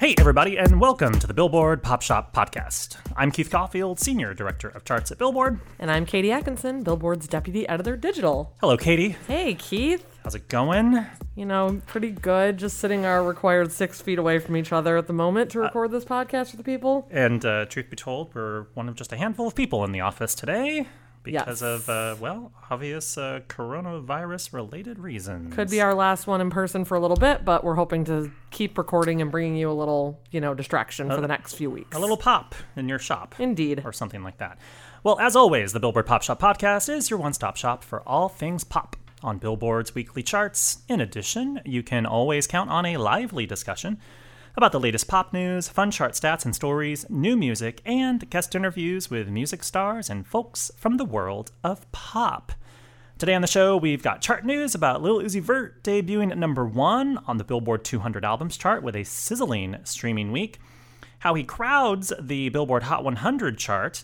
Hey, everybody, and welcome to the Billboard Pop Shop Podcast. I'm Keith Caulfield, Senior Director of Charts at Billboard. And I'm Katie Atkinson, Billboard's Deputy Editor Digital. Hello, Katie. Hey, Keith. How's it going? You know, pretty good. Just sitting our required six feet away from each other at the moment to record this podcast for the people. And uh, truth be told, we're one of just a handful of people in the office today because Yes. of, uh, well, obvious uh, coronavirus related reasons. Could be our last one in person for a little bit, but we're hoping to keep recording and bringing you a little, you know, distraction for the next few weeks. a little pop in your shop. Indeed. or something like that. Well, as always, the Billboard Pop Shop podcast is your one stop shop for all things pop on Billboard's weekly charts. In addition, you can always count on a lively discussion about the latest pop news, fun chart stats and stories, new music, and guest interviews with music stars and folks from the world of pop. Today on the show, we've got chart news about Lil Uzi Vert debuting at number one on the Billboard 200 Albums chart with a sizzling streaming week, how he crowds the Billboard Hot 100 chart,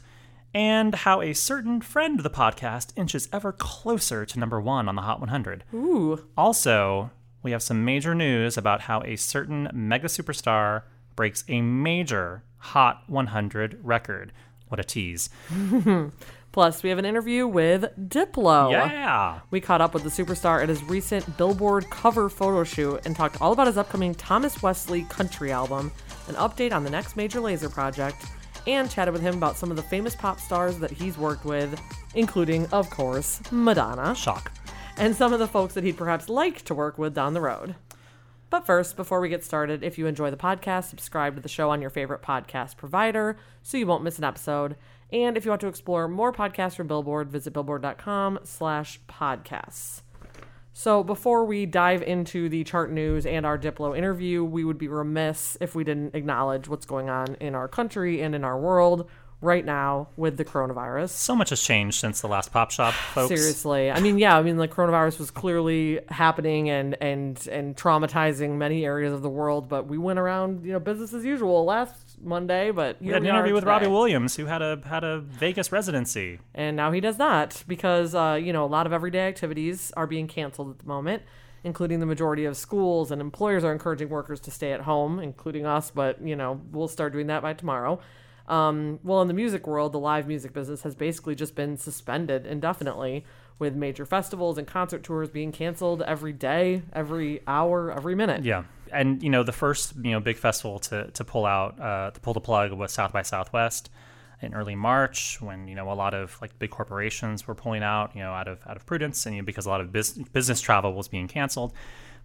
and how a certain friend of the podcast inches ever closer to number one on the Hot 100. Ooh. Also, we have some major news about how a certain mega superstar breaks a major Hot 100 record. What a tease. Plus, we have an interview with Diplo. Yeah. We caught up with the superstar at his recent Billboard cover photo shoot and talked all about his upcoming Thomas Wesley country album, an update on the next Major Lazer project, and chatted with him about some of the famous pop stars that he's worked with, including, of course, Madonna, Shock. And some of the folks that he'd perhaps like to work with down the road. But first, before we get started, if you enjoy the podcast, subscribe to the show on your favorite podcast provider so you won't miss an episode. And if you want to explore more podcasts from Billboard, visit billboard.com slash podcasts. So before we dive into the chart news and our Diplo interview, we would be remiss if we didn't acknowledge what's going on in our country and in our world right now with the coronavirus. So much has changed since the last Pop Shop, folks. Seriously, I mean, yeah, I mean, the coronavirus was clearly happening and and and traumatizing many areas of the world, but we went around, you know, business as usual last Monday. But We had an we interview with. Robbie Williams, who had a had a Vegas residency. and now he does not because uh, you know a lot of everyday activities are being canceled at the moment including the majority of schools and employers are encouraging workers to stay at home including us but you know we'll start doing that by tomorrow um, well in the music world the live music business has basically just been suspended indefinitely with major festivals and concert tours being canceled every day every hour every minute. Yeah, and you know the first you know big festival to to pull out uh, to pull the plug was South by Southwest in early March when you know a lot of like big corporations were pulling out you know out of out of prudence and you know, because a lot of bus- business travel was being canceled,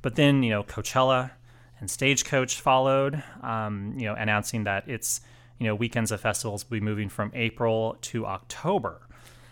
but then you know Coachella and Stagecoach followed, um, you know announcing that its you know weekends of festivals will be moving from April to October.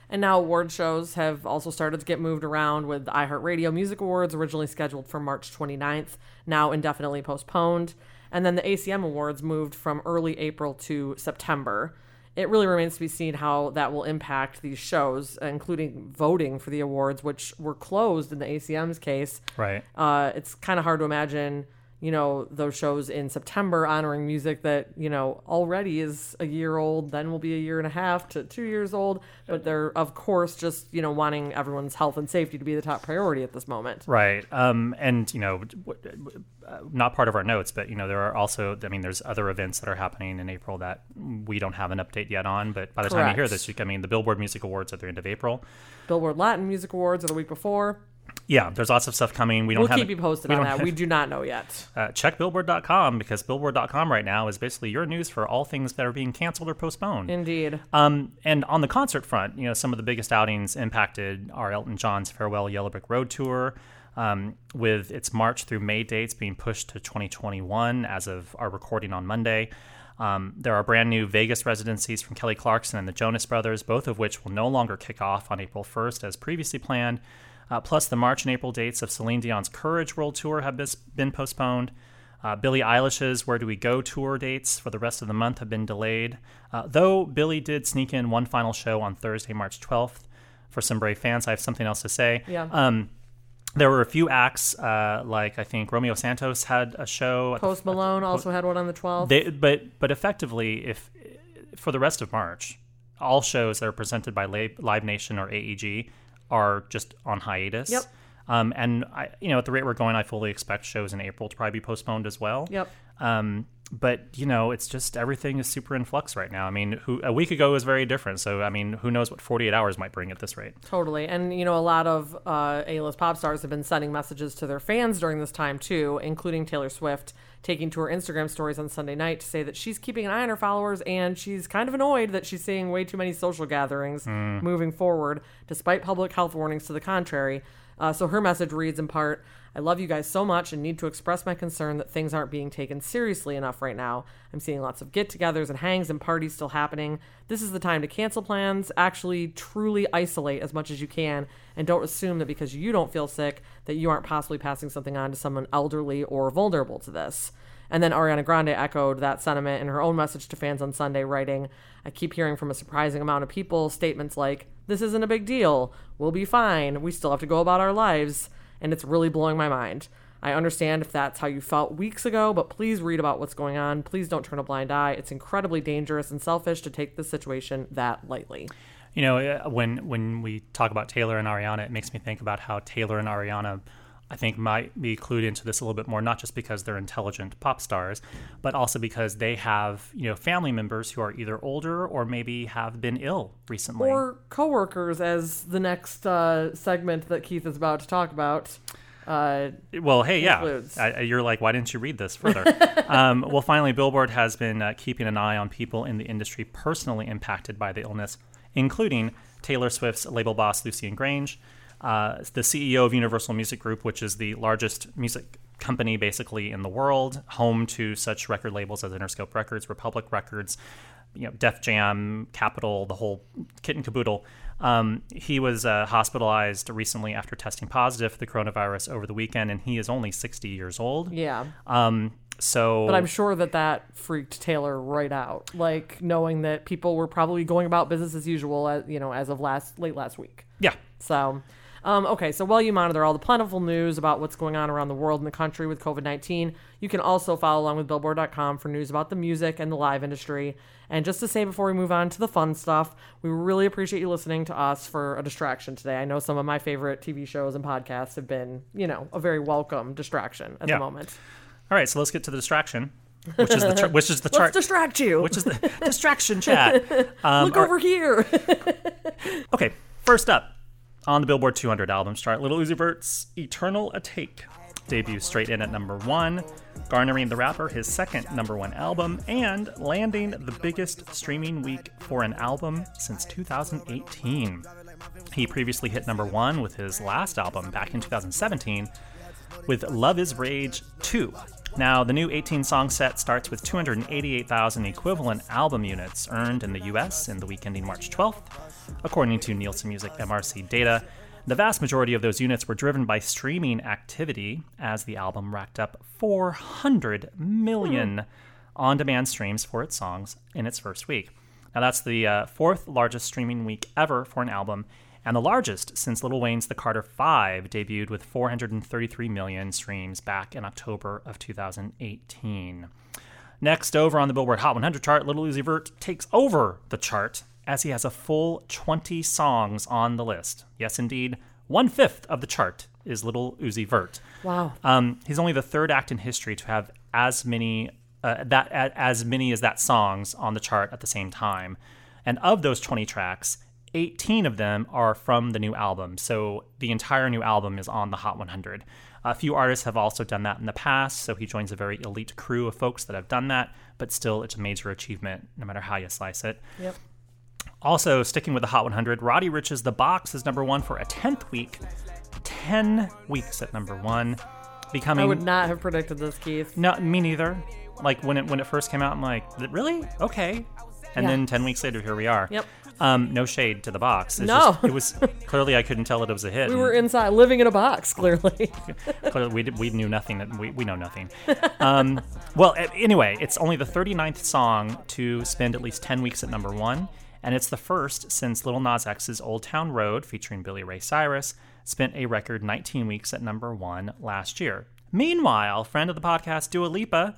And now award shows have also started to get moved around with the iHeartRadio Music Awards originally scheduled for March 29th, now indefinitely postponed. And then the ACM Awards moved from early April to September. It really remains to be seen how that will impact these shows, including voting for the awards, which were closed in the ACM's case. Right. Uh, it's kind of hard to imagine, you know, those shows in September honoring music that, you know, already is a year old, then will be a year and a half to two years old. But they're, of course, just, you know, wanting everyone's health and safety to be the top priority at this moment. Right. Um, and, you know, uh, not part of our notes, but, you know, there are also, I mean, there's other events that are happening in April that we don't have an update yet on. But by the time you hear this, you, I mean, the Billboard Music Awards at the end of April. Billboard Latin Music Awards are the week before. Yeah, there's lots of stuff coming. We don't We'll have keep it- you posted we on that. We do not know yet. uh, check billboard.com because billboard.com right now is basically your news for all things that are being canceled or postponed. Indeed. Um, and on the concert front, you know, some of the biggest outings impacted are Elton John's Farewell Yellow Brick Road tour, um, with its March through May dates being pushed to 2021 as of our recording on Monday. Um, there are brand new Vegas residencies from Kelly Clarkson and the Jonas Brothers, both of which will no longer kick off on April 1st as previously planned. Uh, plus, the March and April dates of Celine Dion's Courage World Tour have bis- been postponed. Uh, Billie Eilish's Where Do We Go tour dates for the rest of the month have been delayed. Uh, though Billie did sneak in one final show on Thursday, March 12th. For some brave fans, I have something else to say. Yeah. Um, there were a few acts, uh, like I think Romeo Santos had a show. the- Post Malone also had one on the 12th. they, but but effectively, if for the rest of March, all shows that are presented by Live Nation or AEG are just on hiatus. Yep. Um, and I, you know, at the rate we're going, I fully expect shows in April to probably be postponed as well. Yep. Um, but you know, it's just everything is super in flux right now. I mean, who a week ago was very different. So I mean, who knows what 48 hours might bring at this rate? Totally. And, you know, a lot of uh, A list pop stars have been sending messages to their fans during this time, too, including Taylor Swift taking to her Instagram stories on Sunday night to say that she's keeping an eye on her followers and she's kind of annoyed that she's seeing way too many social gatherings moving forward, despite public health warnings to the contrary. Uh, so her message reads in part I love you guys so much and need to express my concern that things aren't being taken seriously enough right now. I'm seeing lots of get togethers and hangs and parties still happening. This is the time to cancel plans, actually truly isolate as much as you can, and don't assume that because you don't feel sick that you aren't possibly passing something on to someone elderly or vulnerable to this. And then Ariana Grande echoed that sentiment in her own message to fans on Sunday, writing, I keep hearing from a surprising amount of people statements like, This isn't a big deal. We'll be fine. We still have to go about our lives. And it's really blowing my mind. I understand if that's how you felt weeks ago, but please read about what's going on. Please don't turn a blind eye. It's incredibly dangerous and selfish to take this situation that lightly. You know, uh, when when we talk about Taylor and Ariana, it makes me think about how Taylor and Ariana, I think, might be clued into this a little bit more, not just because they're intelligent pop stars, but also because they have you know family members who are either older or maybe have been ill recently. Or coworkers, as the next uh, segment that Keith is about to talk about. Uh, Well, hey, yeah. includes. I, I- you're like, why didn't you read this further? um, well, finally, Billboard has been uh, keeping an eye on people in the industry personally impacted by the illness, including Taylor Swift's label boss, Lucian Grainge, uh, the CEO of Universal Music Group, which is the largest music company basically in the world, home to such record labels as Interscope Records, Republic Records, you know, Def Jam, Capitol, the whole kit and caboodle. Um, he was uh, hospitalized recently after testing positive for the coronavirus over the weekend, and he is only 60 years old. yeah. Um, so, But I'm sure that that freaked Taylor right out, like knowing that people were probably going about business as usual, as, you know, as of last late last week. yeah, So, um, okay, so while you monitor all the plentiful news about what's going on around the world and the country with COVID 19, you can also follow along with Billboard.com for news about the music and the live industry. And just to say before we move on to the fun stuff, we really appreciate you listening to us for a distraction today. I know some of my favorite TV shows and podcasts have been, you know, a very welcome distraction at Yeah. the moment. All right, so let's get to the distraction, which is the char- which is the Let's chart, distract you. which is the distraction chat. Um, Look over here. Okay, first up on the Billboard 200 albums chart, Lil Uzi Vert's "Eternal Atake" debuts straight in at number one, garnering the rapper his second number one album and landing the biggest streaming week for an album since 2018. He previously hit number one with his last album back in 2017 with Luv Is Rage 2. Now, the new 18 song set starts with 288,000 equivalent album units earned in the US in the week ending March 12th, according to Nielsen Music MRC data. The vast majority of those units were driven by streaming activity as the album racked up 400 million on demand streams for its songs in its first week. Now, that's the uh, fourth largest streaming week ever for an album, and the largest since Lil Wayne's The Carter 5 debuted with 433 million streams back in October of 2018. Next, over on the Billboard Hot 100 chart, Lil Uzi Vert takes over the chart as he has a full 20 songs on the list. Yes, indeed, one fifth of the chart is Lil Uzi Vert. wow. Um, he's only the third act in history to have as many uh, that as many as that songs on the chart at the same time. And of those 20 tracks, 18 of them are from the new album. So the entire new album is on the Hot 100. A few artists have also done that in the past, so he joins a very elite crew of folks that have done that, but still it's a major achievement no matter how you slice it. Yep. Also, sticking with the Hot 100, Roddy Ricch's The Box is number one for a 10th week. 10 weeks at number one. Becoming I would not have predicted this, Keith. no, me neither. Like when it when it first came out, I'm like, really? Okay. And Yeah. then ten weeks later, here we are. Yep. Um, no shade to the box. It's No. just- it was clearly I couldn't tell that it was a hit. We were inside, living in a box, clearly. clearly we did, we knew nothing. that- We we know nothing. Um, well, anyway, it's only the 39th song to spend at least ten weeks at number one, and it's the first since Lil Nas X's "Old Town Road" featuring Billy Ray Cyrus spent a record 19 weeks at number one last year. Meanwhile, friend of the podcast Dua Lipa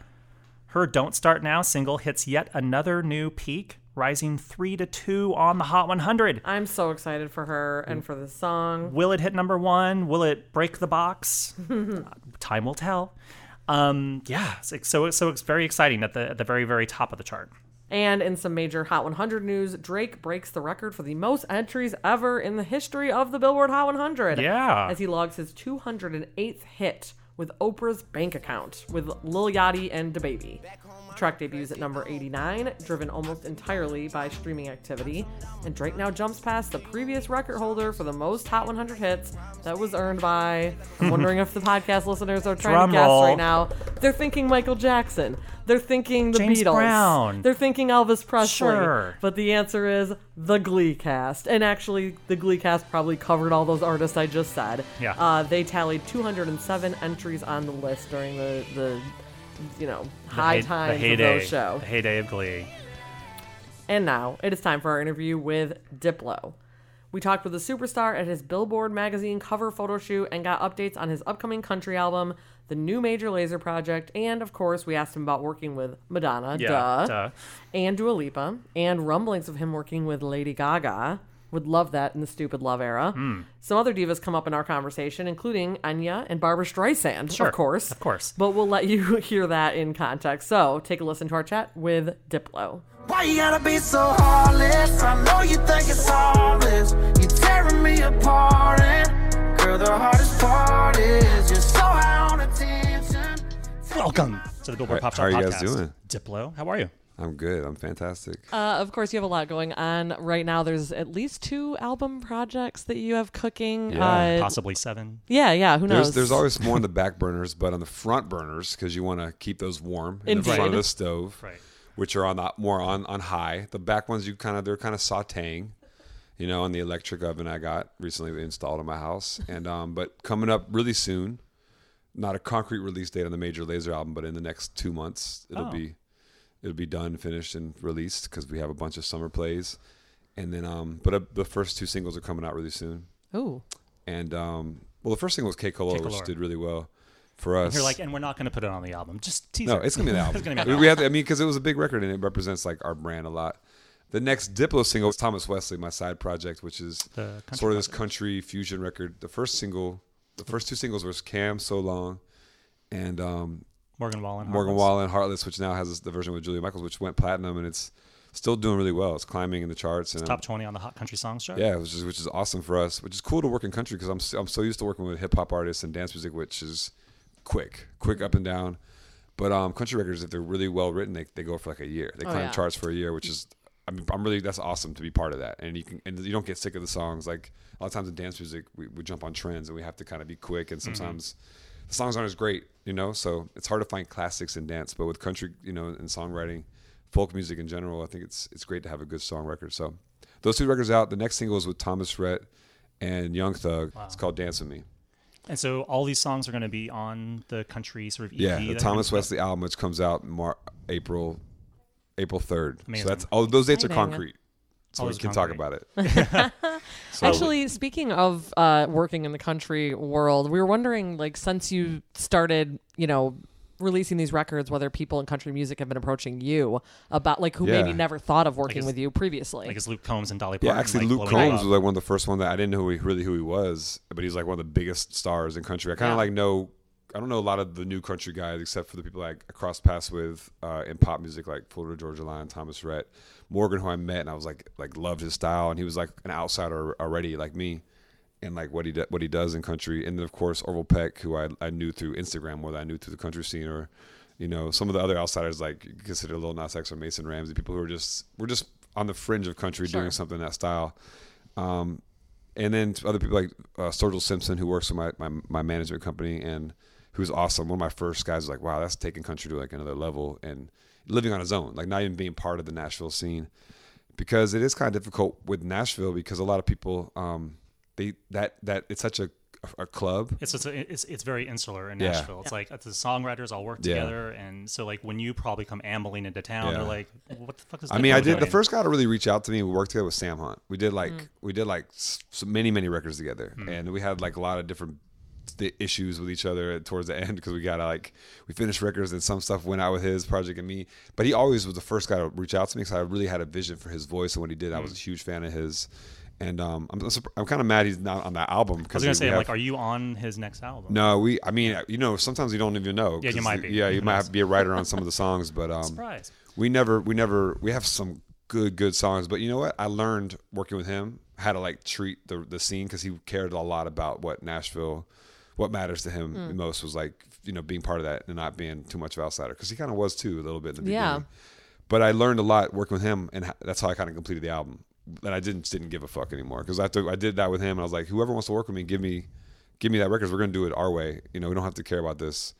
her Don't Start Now single hits yet another new peak, rising 3 to 2 on the Hot 100. I'm so excited for her and for this song. Will it hit number 1? Will it break the box? Uh, Time will tell. Um, yeah, so so, so it's very exciting at the at the very very top of the chart. And in some major Hot 100 news, Drake breaks the record for the most entries ever in the history of the Billboard Hot 100. Yeah. As he logs his 208th hit with Oprah's bank account with Lil Yachty and DaBaby. Track debuts at number 89, driven almost entirely by streaming activity, and Drake now jumps past the previous record holder for the most Hot 100 hits that was earned by. I'm wondering if the podcast listeners are trying Drum to guess roll. right now. They're thinking Michael Jackson. They're thinking the James Beatles. Brown. They're thinking Elvis Presley. Sure. But the answer is the Glee cast. And actually, the Glee cast probably covered all those artists I just said. Yeah. Uh, they tallied 207 entries on the list during the, the you know, high times the heyday, of those show. the heyday of Glee. And now it is time for our interview with Diplo. We talked with the superstar at his Billboard magazine cover photo shoot and got updates on his upcoming country album, the new Major Lazer project, and of course, we asked him about working with Madonna, Yeah, duh, duh. and Dua Lipa, and rumblings of him working with Lady Gaga. Would love that in the stupid love era. Hmm. Some other divas come up in our conversation, including Enya and Barbra Streisand, Sure, of course. of course. But we'll let you hear that in context. So take a listen to our chat with Diplo. Why you gotta be so heartless? I know you think it's harmless. You tearing me apart, and girl, the hardest part is you're so high on attention. Welcome to the Billboard How- Pop how are you podcast. guys doing? Diplo, how are you? I'm good. I'm fantastic. Uh, of course, you have a lot going on right now. There's at least two album projects that you have cooking. Yeah, uh, Possibly seven. yeah, yeah. Who knows? There's there's always more on the back burners, but on the front burners because you want to keep those warm in Indeed. the front of the stove, Right. which are on the, more on on high. The back ones you kind of they're kind of sautéing, you know, on the electric oven I got recently installed in my house, and um, but coming up really soon. Not a concrete release date on the Major Lazer album, but in the next two months it'll Oh. be it'll be done, finished, and released because we have a bunch of summer plays, and then um, but uh, the first two singles are coming out really soon. Ooh. and um, well, the first thing was Que Calor, which did really well for us. You're like, and we're not going to put it on the album. Just tease no, it. it's gonna be the album. it's going to be we, on we the have, to, I mean, because it was a big record and it represents like our brand a lot. The next Diplo single is Thomas Wesley, my side project, which is sort of this project. country fusion record. The first single, the first two singles was Cam So Long, and um, Morgan Wallen. Morgan Wallen Heartless, which now has the version with Julia Michaels, which went platinum and it's still doing really well. It's climbing in the charts and Top 20 on the Hot Country Songs chart. yeah, which is which is awesome for us. Which is cool to work in country because I'm s- I'm so used to working with hip hop artists and dance music, which is quick, quick up and down. But um, country records, if they're really well written, they, they go for like a year. They Oh, climb yeah. charts for a year, which is I mean I'm really that's awesome to be part of that. And you can and you don't get sick of the songs. Like a lot of times in dance music, we, we jump on trends and we have to kind of be quick. And sometimes the songs aren't as great, you know. So it's hard to find classics in dance. But with country, you know, and songwriting, folk music in general, I think it's it's great to have a good song record. So those two records out. The next single is with Thomas Rhett and Young Thug. It's called Dance with Me. And so all these songs are going to be on the country sort of EP. Yeah, the Thomas gonna- Wesley album, which comes out Mar- April April third. So that's all those dates are concrete. So we those are can talk about it. So- Actually, speaking of uh, working in the country world, we were wondering, like, since you started, you know, releasing these records, whether people in country music have been approaching you about, like, who maybe never thought of working is- with you previously. Like it's Luke Combs and Dolly Yeah, Parton. actually, like, Luke blowing Combs was like one of the first one that I didn't know who he, really who he was, but he's like one of the biggest stars in country. I kind Yeah. of like know. I don't know a lot of the new country guys except for the people like I crossed paths with uh, in pop music, like Florida Georgia Line, Thomas Rhett, Morgan, who I met, and I was like like loved his style, and he was like an outsider already, like me, and like what he do, what he does in country, and then of course Orville Peck, who I, I knew through Instagram more than I knew through the country scene, or you know some of the other outsiders like consider Lil Nas X or Mason Ramsey, people who are just we're just on the fringe of country Sure. doing something that style. Um, and then other people like uh, Sturgill Simpson, who works for my, my my management company and who's awesome. One of my first guys was like, wow, that's taking country to like another level and living on his own, like not even being part of the Nashville scene, because it is kind of difficult with Nashville because a lot of people, um, they that that it's such a a club. It's just a, it's it's very insular in Yeah. Nashville. It's like it's the songwriters all work Yeah. together, and so like when you probably come ambling into town, Yeah. they're like, "What the fuck is?" I mean, I Diplo did the first guy to really reach out to me. We worked together with Sam Hunt. We did like we did like so many many records together, and we had like a lot of different th- issues with each other towards the end because we got like we finished records and some stuff went out with his project and me. But he always was the first guy to reach out to me because I really had a vision for his voice and what he did. I was a huge fan of his. And um, I'm I'm kind of mad he's not on that album because I was gonna say, like, are you on his next album? no, we. I mean, you know, sometimes you don't even know. Yeah, you might be. Yeah, you might have to be a writer on some of the songs, but um, Surprise. we never, we never, we have some good, good songs. But you know what? I learned working with him how to like treat the the scene because he cared a lot about what Nashville, what matters to him Hmm. most was like you know being part of that and not being too much of an outsider because he kind of was too a little bit in the Yeah. But I learned a lot working with him, and that's how I kind of completed the album. And I didn't didn't give a fuck anymore because I took I did that with him, and I was like, whoever wants to work with me, give me give me that record. 'cause We're gonna do it our way. You know, we don't have to care about this.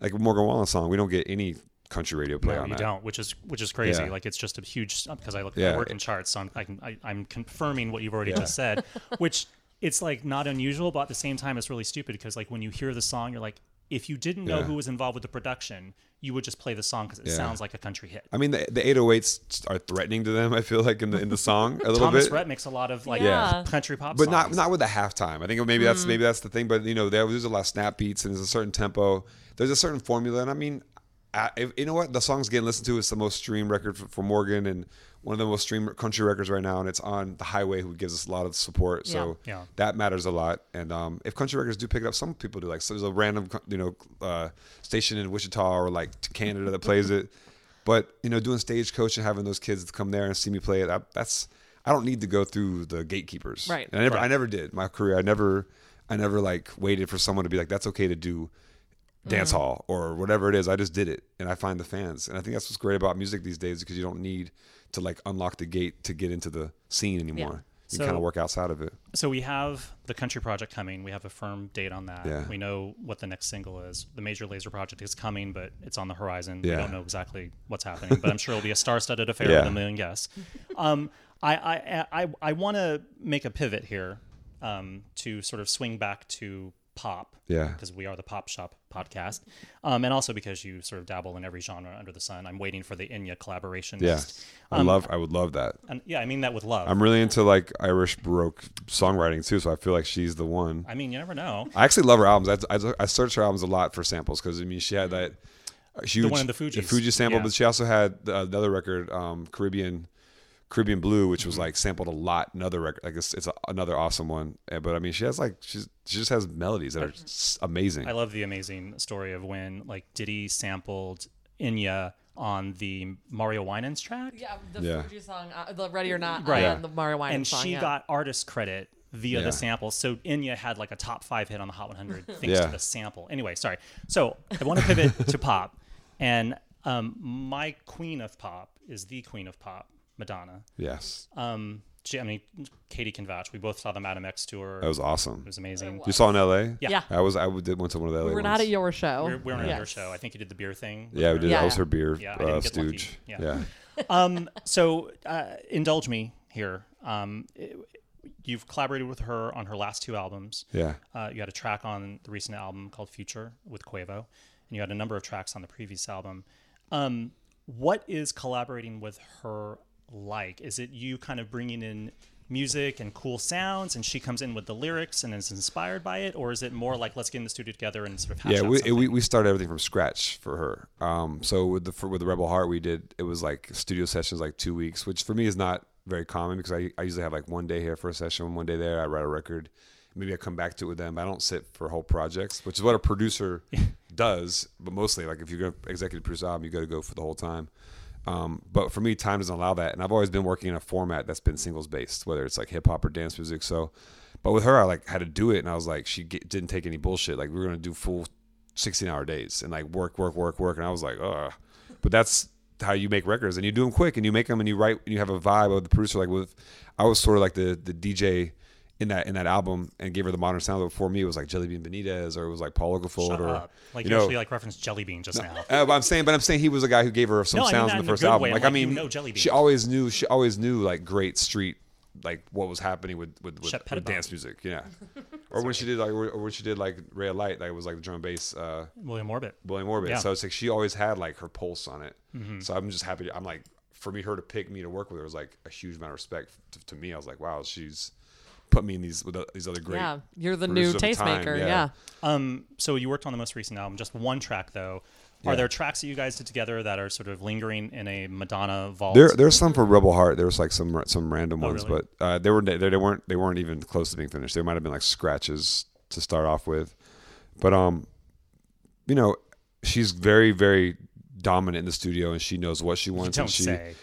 Like Morgan Wallen song, we don't get any country radio play No, on you that. don't, which is which is crazy. Yeah. Like it's just a huge because I look Yeah. I work in charts, so I'm I can, I, I'm confirming what you've already just said, which it's like not unusual, but at the same time it's really stupid because like when you hear the song, you're like, if you didn't know Yeah. who was involved with the production, you would just play the song because it Yeah. sounds like a country hit. I mean, the, the 808s are threatening to them. I feel like in the in the song a little Thomas bit. Rhett makes a lot of like Yeah. country pop, but songs. not not with the halftime. I think maybe Mm. that's maybe that's the thing. But you know, there, there's a lot of snap beats and there's a certain tempo. There's a certain formula, and I mean, I, if, you know what? The song's getting listened to. It's the most streamed record for, for Morgan and one of the most streamed country records right now, and it's on the highway, who gives us a lot of support. So Yeah. Yeah. that matters a lot. And um, if country records do pick it up, some people do. Like so there's a random you know uh, station in Wichita or like Canada that plays it. But you know, doing stagecoach and having those kids come there and see me play it, I, that's I don't need to go through the gatekeepers. Right. And I never, Right. I never did my career. I never, I never like waited for someone to be like, that's okay to do dance hall or whatever it is. I just did it, and I find the fans, and I think that's what's great about music these days because you don't need to like unlock the gate to get into the scene anymore. You So- kind of work outside of it. So we have the country project coming. We have a firm date on that. Yeah. We know what the next single is. The Major Lazer project is coming, but it's on the horizon. Yeah. We don't know exactly what's happening, but I'm sure it'll be a star-studded affair Yeah. with a million guests. Um, I I I, I want to make a pivot here um, to sort of swing back to pop. Yeah. Because we are the Pop Shop podcast, um, and also because you sort of dabble in every genre under the sun. I'm waiting for the Enya collaboration. Yeah, next. I love, I would love that. And yeah, I mean that with love. I'm really into like Irish Baroque songwriting too, so I feel like she's the one. I mean, you never know. I actually love her albums. I, I, I searched her albums a lot for samples because I mean she had that uh, huge one in the Fugees. Fuji sample, Yeah. but she also had the, the other record, um, Caribbean Caribbean Blue, which Mm-hmm. was like sampled a lot. Another record, like it's, it's a, another awesome one. Uh, But I mean, she has like she's she just has melodies that are amazing. I love the amazing story of when like Diddy sampled Enya on the Mario Winans track. Yeah, the Yeah. Fugees song, uh, the Ready or Not, Right. and the Mario Winans and song. she yeah. got artist credit via Yeah. the sample. So Enya had like a top five hit on the Hot 100 thanks Yeah. to the sample. Anyway, sorry. So I want to pivot to pop, and um, my queen of pop is the queen of pop, Madonna. yes, Um, she, I mean, Katie can vouch. We both saw the Madam X tour. that was awesome. it was amazing. You saw in L.A. Yeah. Yeah. I was I did went to one of the L.A. We were ones. not at your show. We're, we're on Yes. your show. I think you did the beer thing. with Yeah, we did. Yeah. I was her beer Yeah, uh, didn't lucky. stooge. Yeah. yeah. um, so uh, indulge me here. Um, it- you've collaborated with her on her last two albums. Yeah. Uh, you had a track on the recent album called Future with Quavo, and you had a number of tracks on the previous album. Um, what is collaborating with her like? Is it you kind of bringing in music and cool sounds, and she comes in with the lyrics and is inspired by it, or is it more like let's get in the studio together and sort of hash yeah, we, something? we we started everything from scratch for her. Um, so with the for, with the Rebel Heart, we did it was like studio sessions, like two weeks, which for me is not very common because I, I usually have like one day here for a session, one day there. I write a record, maybe I come back to it with them. I don't sit for whole projects, which is what a producer does. But mostly, like if you're gonna executive produce album, you got to go for the whole time. Um, but for me, time doesn't allow that, and I've always been working in a format that's been singles based, whether it's like hip hop or dance music. So, but with her, I like had to do it, and I was like, she get, didn't take any bullshit. Like we were gonna do full 16 hour days and like work, work, work, work, and I was like, ugh. But that's how you make records, and you do them quick, and you make them, and you write, and you have a vibe of the producer. Like with, I was sort of like the the DJ in that in that album, and gave her the modern sound. But before me, it was like Jelly Bean Benitez, or it was like Paul Oakenfold, or up. Like you you know. actually like referenced Jelly Bean just now. Uh, but I'm saying, but I'm saying he was a guy who gave her some No, I mean sounds in the first album. way. Like Like, I you mean, know Jelly she always knew. She always knew like great street, like what was happening with with, with, with, dance music. Yeah, or when she did like, or when she did like Ray of Light, like it was like the drum and bass. Uh, William Orbit. William Orbit. Yeah. Mm-hmm. So it's like she always had like her pulse on it. So I'm just happy. I'm like for me, her to pick me to work with her was like a huge amount of respect to, to me. I was like, wow, she's put me in these with these other great. Yeah, you're the new producers of the time, tastemaker. yeah. Yeah. Um, so you worked on the most recent album, just one track though. Are Yeah. there tracks that you guys did together that are sort of lingering in a Madonna vault? There, there's some for Rebel Heart. There was like some some random Oh, ones, really? but uh, they were they, they weren't they weren't even close to being finished. There might have been like scratches to start off with, but um, you know, she's very very dominant in the studio, and she knows what she wants. don't and she, say.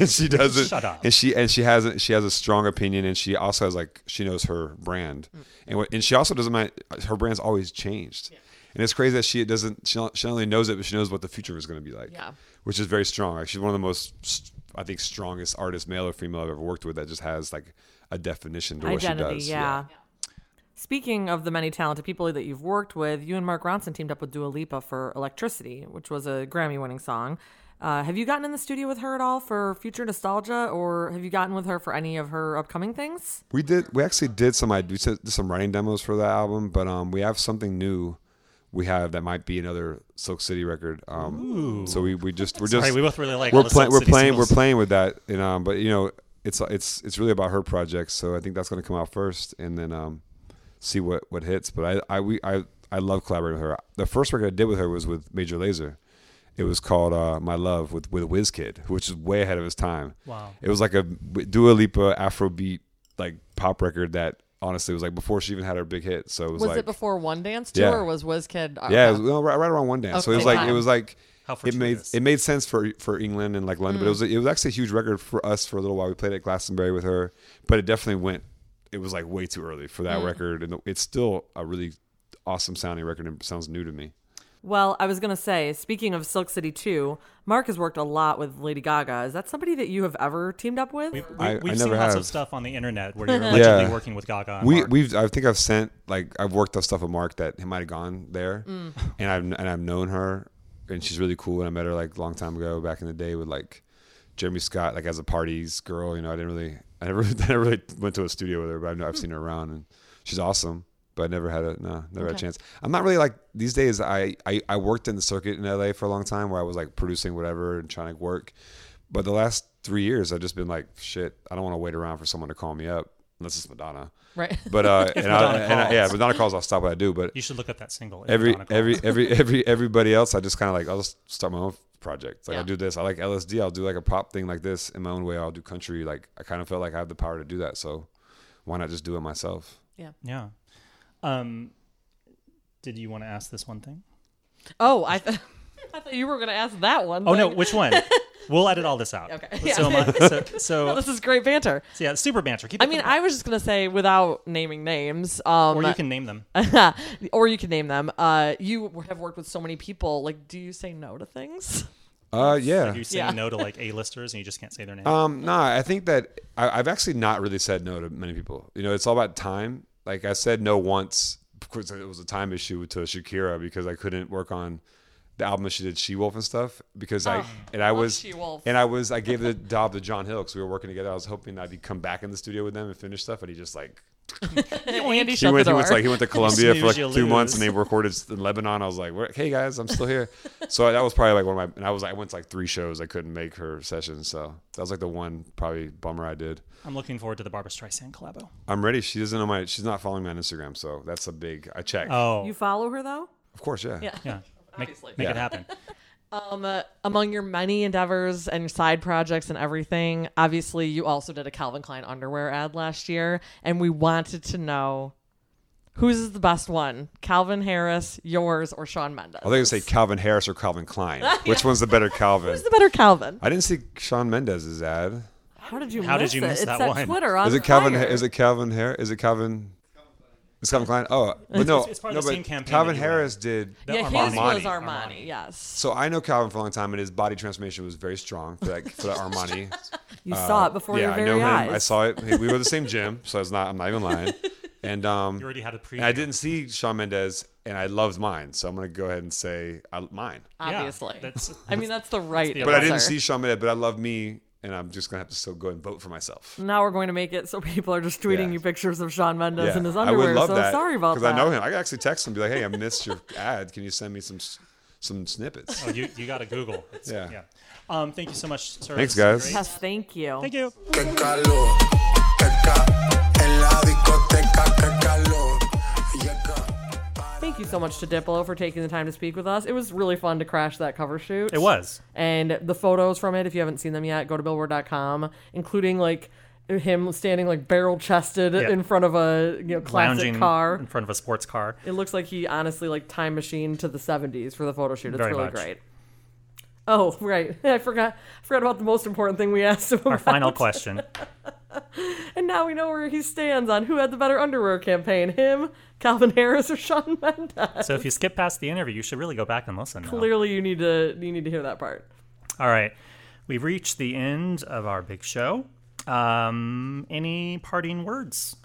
and she does it. Shut up. And she and she has a- she has a strong opinion, and she also has like she knows her brand, mm. and what, and she also doesn't mind. Her brand's always changed, and it's crazy that she doesn't. She not, she not only knows it, but she knows what the future is going to be like. Yeah. which is very strong. Like she's one of the most, I think, strongest artists, male or female, I've ever worked with. That just has like a definition to what she Identity, does. yeah. Speaking of the many talented people that you've worked with, you and Mark Ronson teamed up with Dua Lipa for Electricity, which was a Grammy winning song. Uh, have you gotten in the studio with her at all for future nostalgia, or have you gotten with her for any of her upcoming things? We did. We actually did some. I did some writing demos for that album, but um, we have something new. We have that might be another Silk City record. Um, so we, we just we're just Sorry, we both really like we're the playing Silk we're City playing singles. we're playing with that. And um, but you know, it's it's it's really about her project. So I think that's going to come out first, and then um, see what what hits. But I I we I I love collaborating with her. The first record I did with her was with Major Lazer. It was called uh, My Love with with WizKid, which is way ahead of his time. Wow. It was like a Dua Lipa Afrobeat like pop record that honestly was like before she even had her big hit. So it was, Was like it before One Dance too, Yeah. or was WizKid? Uh, yeah, it uh, was, well, right, right around one dance. so it was Okay. like it was like How it made it made sense for for England and like London, but it mm. was it was actually a huge record for us for a little while. We played at Glastonbury with her, but it definitely went. It was like way too early for that mm. record, and it's still a really awesome sounding record and sounds new to me. Well, I was going to say, speaking of Silk City 2, Mark has worked a lot with Lady Gaga. Is that somebody that you have ever teamed up with? We've, I- we, I have seen never lots have. of stuff on the internet where you're allegedly Yeah. working with Gaga. And We Mark. we've I think I've sent like I've worked on stuff with Mark that he might have gone there, mm. and I've and I've known her, and she's really cool. And I met her like a long time ago, back in the day with like Jeremy Scott, like as a parties girl. You know, I didn't really I never I never really went to a studio with her, but I know I've seen her around, and she's awesome. But I never had a no, never had a chance. I'm not really like these days. I, I I worked in the circuit in LA for a long time, where I was like producing whatever and trying to work. But the last three years, I've just been like, shit. I don't want to wait around for someone to call me up unless it's Madonna. right. But uh, and, I, and I, yeah, calls. Madonna calls. I'll stop what I do. But you should look up that single. every every every every everybody else, I just kind of like I'll just start my own project. Like Yeah. I'll do this. I like LSD. I'll do like a pop thing like this in my own way. I'll do country. Like I kind of felt like I have the power to do that. So why not just do it myself? Yeah. Yeah. Um, did you want to ask this one thing? oh, I, th- I thought you were going to ask that one. Oh no, which one? we'll edit all this out. Okay, So, am I- so, so, this is great banter. so yeah, super banter. Keep I mean, I was just going to say, without naming names, um, or you can name them. or you can name them. Uh, you have worked with so many people. Like, do you say no to things? Uh, yeah. Do you say Yeah. no to like A-listers and you just can't say their name. Um, nah, I think that I, I've actually not really said no to many people. You know, it's all about time. Like I said no once because it was a time issue to Shakira because I couldn't work on the album that she did She Wolf and stuff because I oh, and I was She-Wolf. and I was I gave the job to John Hill because we were working together. I was hoping that he'd come back in the studio with them and finish stuff, but he just like Andy he went, he went like he went to Colombia for like you two months and they recorded in Lebanon. I was like, "Hey guys, I'm still here." so that was probably like one of my. And I was like I went to like three shows. I couldn't make her sessions, so that was like the one probably bummer I did. I'm looking forward to the Barbra Streisand collabo. I'm ready. She doesn't know my. She's not following me on Instagram, so that's a big. I check. Oh, you follow her though? of course, yeah. Yeah. yeah. Make, Obviously. make it Yeah. happen. Um, uh, among your many endeavors and your side projects and everything, obviously you also did a Calvin Klein underwear ad last year, and we wanted to know whose is the best one, Calvin Harris, yours, or Shawn Mendes? I think I say Calvin Harris or Calvin Klein. Which one's the better Calvin? Who's the better Calvin? I didn't see Shawn Mendes's ad. How did you How did miss you miss it's that at one? Twitter on Is it Calvin? fire. Is it Calvin Harris? Is it Calvin? It's Calvin Klein. Oh, but no, It's- it's part of no, the but same campaign Calvin that you ran. Harris did. The Yeah, his was Armani. Armani. Yes, So I know Calvin for a long time, and his body transformation was very strong for that for that Armani. you saw it before Uh, yeah, your I very know him. I saw it. We were the same gym, so it's not. I'm not even lying. And um, You already had a pre. I didn't see Shawn Mendes, and I loved mine, so I'm gonna go ahead and say I, mine. Yeah, Obviously, that's, I mean that's the right. the But I didn't see Shawn Mendes, but I love me, and I'm just gonna have to still go and vote for myself. Now we're going to make it so people are just tweeting Yeah. you pictures of Shawn Mendes Yeah, in his underwear. I underwear. would love so that sorry about that. Because I know him. I could actually text him, and be like, "Hey, I missed your ad. Can you send me some some snippets?" oh, you, you got to Google. It's, yeah. Yeah. Um, thank you so much, sir. Thanks, guys. Yes, thank you. Thank you. Thank you so much to Diplo for taking the time to speak with us. It was really fun to crash that cover shoot. It was. And the photos from it, if you haven't seen them yet, go to billboard.com, including like him standing like barrel chested Yeah. in front of a you know classic Lounging car. in front of a sports car. It looks like he honestly like time machine to the 70s for the photo shoot. It's Very really much. great. Oh, right. I forgot I forgot about the most important thing we asked him Our final question. And now we know where he stands on who had the better underwear campaign, him, Calvin Harris, or Shawn Mendes. So if you skip past the interview, you should really go back and listen. now. Clearly you need to you need to hear that part. All right. We've reached the end of our big show. Um, any parting words?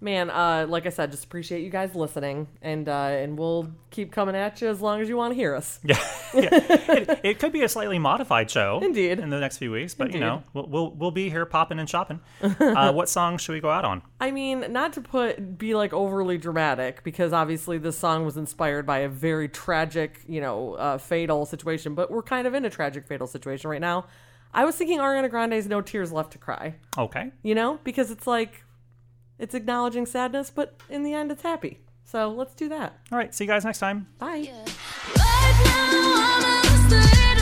Man, uh, like I said, just appreciate you guys listening, and uh, and we'll keep coming at you as long as you want to hear us. Yeah, yeah. It, it could be a slightly modified show, Indeed. in the next few weeks. But you know, we'll we'll, we'll be here popping and shopping. uh, what song should we go out on? I mean, not to put be like overly dramatic, because obviously this song was inspired by a very tragic, you know, uh, fatal situation. But we're kind of in a tragic fatal situation right now. I was thinking Ariana Grande's "No Tears Left to Cry," Okay. you know, because it's like it's acknowledging sadness, but in the end, it's happy. So let's do that. All right. See you guys next time. Bye. Right